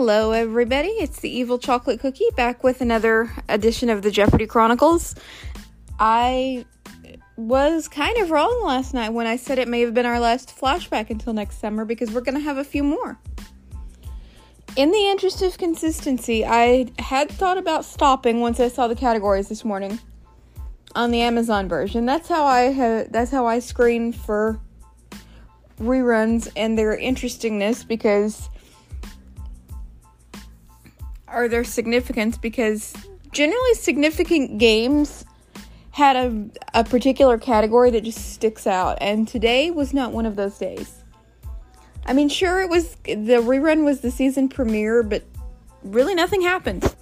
Hello, everybody. It's the Evil Chocolate Cookie back with another edition of the Jeopardy Chronicles. I was kind of wrong last night when I said it may have been our last flashback until next summer because we're going to have a few more. In the interest of consistency, I had thought about stopping once I saw the categories this morning on the Amazon version. That's how I ha- that's how I screen for reruns and their interestingness because or their significance because generally significant games had a, a particular category that just sticks out. And today was not one of those days. I mean sure it was the rerun was the season premiere but really nothing happened.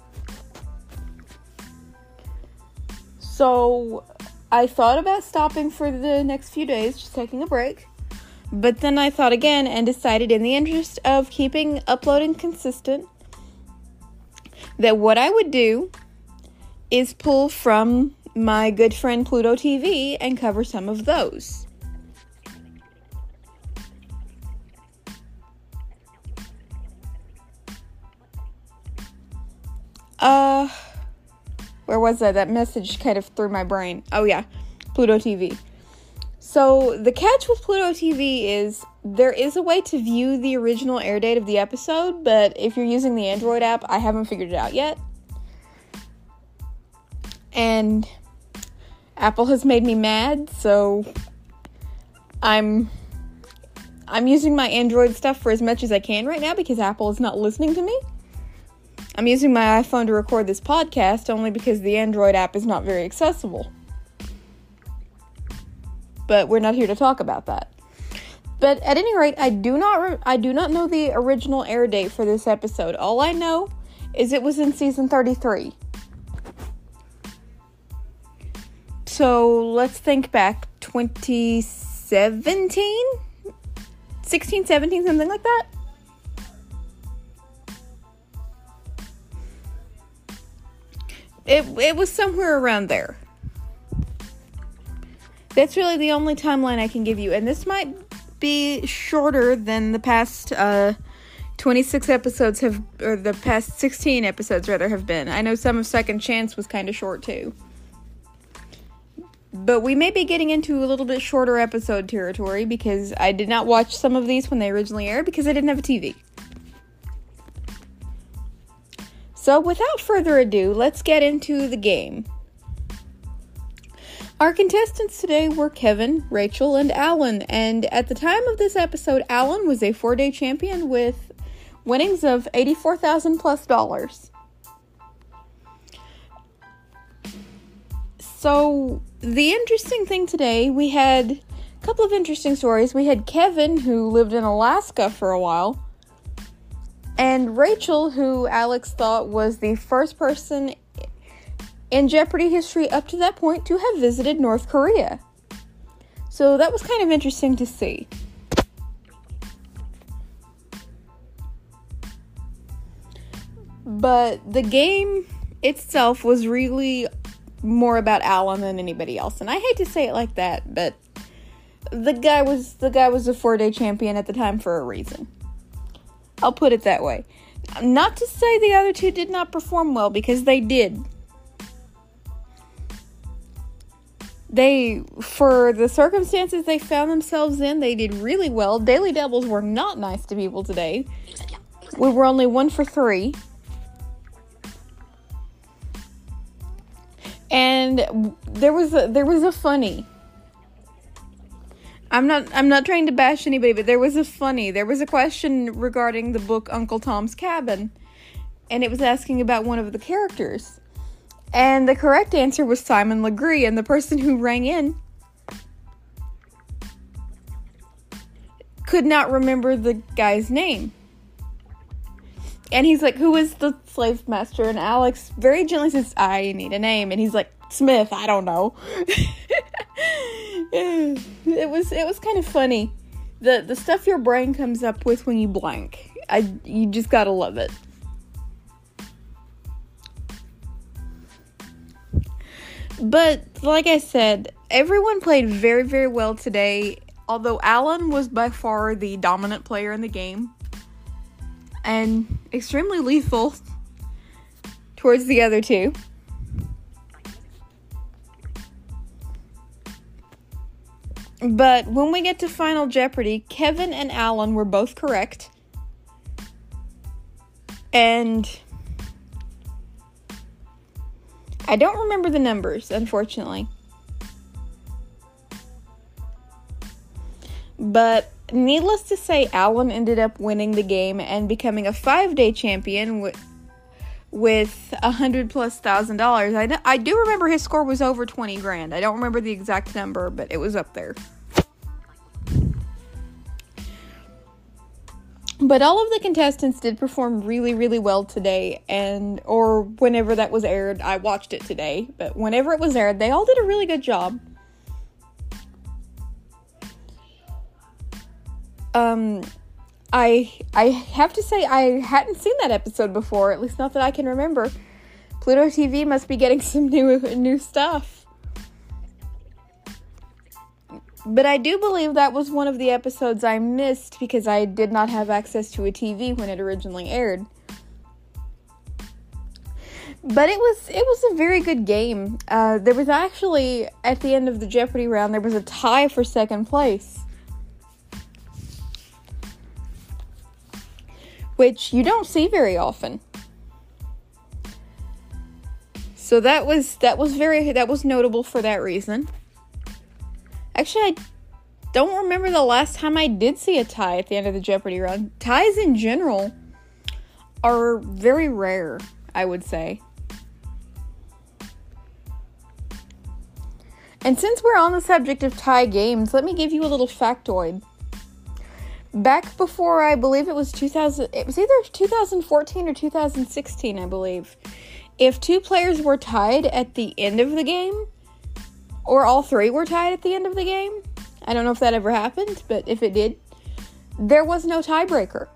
So i thought about stopping for the next few days just taking a break. But then i thought again and decided in the interest of keeping uploading consistent that what I would do is pull from my good friend Pluto TV and cover some of those. Uh, where was that? That message kind of threw my brain. Oh, yeah, Pluto TV. So, the catch with Pluto TV is there is a way to view the original air date of the episode, but if you're using the Android app, I haven't figured it out yet. And Apple has made me mad, so I'm I'm using my Android stuff for as much as I can right now because Apple is not listening to me. I'm using my iPhone to record this podcast only because the Android app is not very accessible but we're not here to talk about that. But at any rate, I do not re- I do not know the original air date for this episode. All I know is it was in season 33. So, let's think back 2017 16 17 something like that. It, it was somewhere around there. That's really the only timeline I can give you. And this might be shorter than the past uh, 26 episodes have, or the past 16 episodes rather, have been. I know some of Second Chance was kind of short too. But we may be getting into a little bit shorter episode territory because I did not watch some of these when they originally aired because I didn't have a TV. So, without further ado, let's get into the game. Our contestants today were Kevin, Rachel, and Alan, and at the time of this episode, Alan was a four day champion with winnings of 84,000 plus dollars. dollars. So, the interesting thing today, we had a couple of interesting stories. We had Kevin, who lived in Alaska for a while, and Rachel, who Alex thought was the first person in Jeopardy history up to that point to have visited North Korea. So that was kind of interesting to see. But the game itself was really more about Alan than anybody else. And I hate to say it like that, but the guy was the guy was a 4-day champion at the time for a reason. I'll put it that way. Not to say the other two did not perform well because they did. They for the circumstances they found themselves in they did really well. Daily doubles were not nice to people today. We were only one for three. And there was a there was a funny. I'm not i'm not trying to bash anybody but there was a funny. There was a question regarding the book uncle tom's cabin and it was asking about one of the characters and the correct answer was Simon Legree, and the person who rang in could not remember the guy's name. And he's like, Who is the slave master? And Alex very gently says, I need a name. And he's like, Smith, I don't know. it was it was kind of funny. The the stuff your brain comes up with when you blank. I you just gotta love it. But like I said, everyone played very, very well today. Although Alan was by far the dominant player in the game and extremely lethal towards the other two. But when we get to Final Jeopardy, Kevin and Alan were both correct. And I don't remember the numbers, unfortunately. But needless to say, Alan ended up winning the game and becoming a five day champion with with a hundred plus thousand dollars. I, I do remember his score was over 20 grand. I don't remember the exact number, but it was up there. But all of the contestants did perform really, really well today, and or whenever that was aired, I watched it today. But whenever it was aired, they all did a really good job. Um, I I have to say I hadn't seen that episode before, at least not that I can remember. Pluto TV must be getting some new new stuff. But I do believe that was one of the episodes I missed because I did not have access to a TV when it originally aired. But it was it was a very good game. Uh, there was actually at the end of the Jeopardy round there was a tie for second place, which you don't see very often. So that was that was very that was notable for that reason. Actually, I don't remember the last time I did see a tie at the end of the Jeopardy run. Ties in general are very rare, I would say. And since we're on the subject of tie games, let me give you a little factoid. Back before I believe it was 2000 it was either 2014 or 2016, I believe. If two players were tied at the end of the game, or all three were tied at the end of the game. I don't know if that ever happened, but if it did, there was no tiebreaker.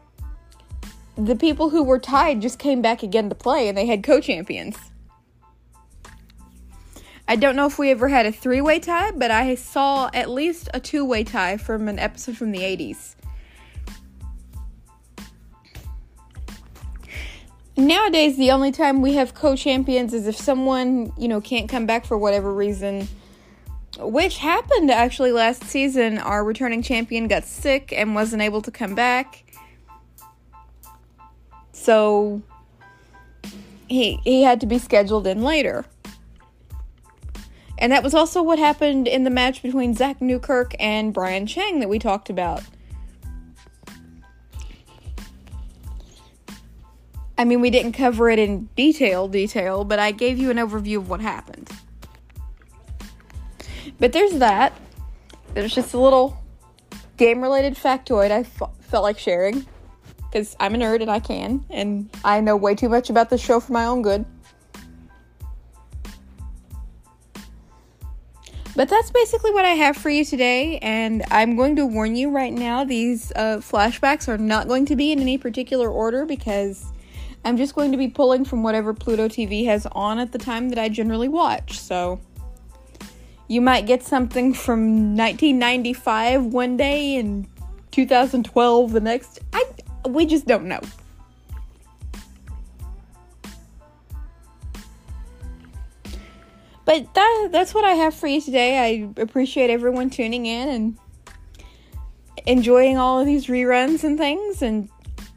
The people who were tied just came back again to play and they had co champions. I don't know if we ever had a three way tie, but I saw at least a two way tie from an episode from the 80s. Nowadays, the only time we have co champions is if someone, you know, can't come back for whatever reason which happened actually last season. Our returning champion got sick and wasn't able to come back. So he he had to be scheduled in later. And that was also what happened in the match between Zach Newkirk and Brian Chang that we talked about. I mean, we didn't cover it in detail, detail, but I gave you an overview of what happened. But there's that. There's just a little game related factoid I f- felt like sharing. Because I'm a nerd and I can, and I know way too much about this show for my own good. But that's basically what I have for you today, and I'm going to warn you right now these uh, flashbacks are not going to be in any particular order because I'm just going to be pulling from whatever Pluto TV has on at the time that I generally watch. So you might get something from 1995 one day and 2012 the next. I we just don't know. But that that's what I have for you today. I appreciate everyone tuning in and enjoying all of these reruns and things and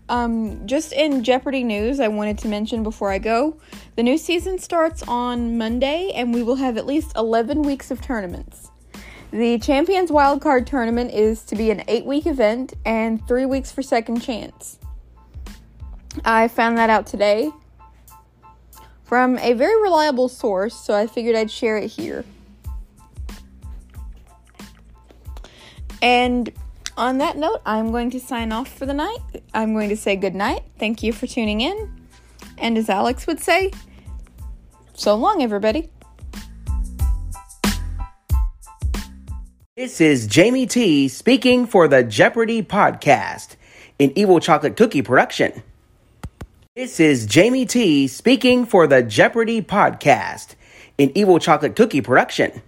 um, just in Jeopardy news, I wanted to mention before I go the new season starts on Monday, and we will have at least 11 weeks of tournaments. The Champions Wildcard Tournament is to be an eight week event and three weeks for second chance. I found that out today from a very reliable source, so I figured I'd share it here. And on that note, I'm going to sign off for the night. I'm going to say good night. Thank you for tuning in. And as Alex would say, so long, everybody. This is Jamie T speaking for the Jeopardy podcast, an Evil Chocolate Cookie production. This is Jamie T speaking for the Jeopardy podcast, an Evil Chocolate Cookie production.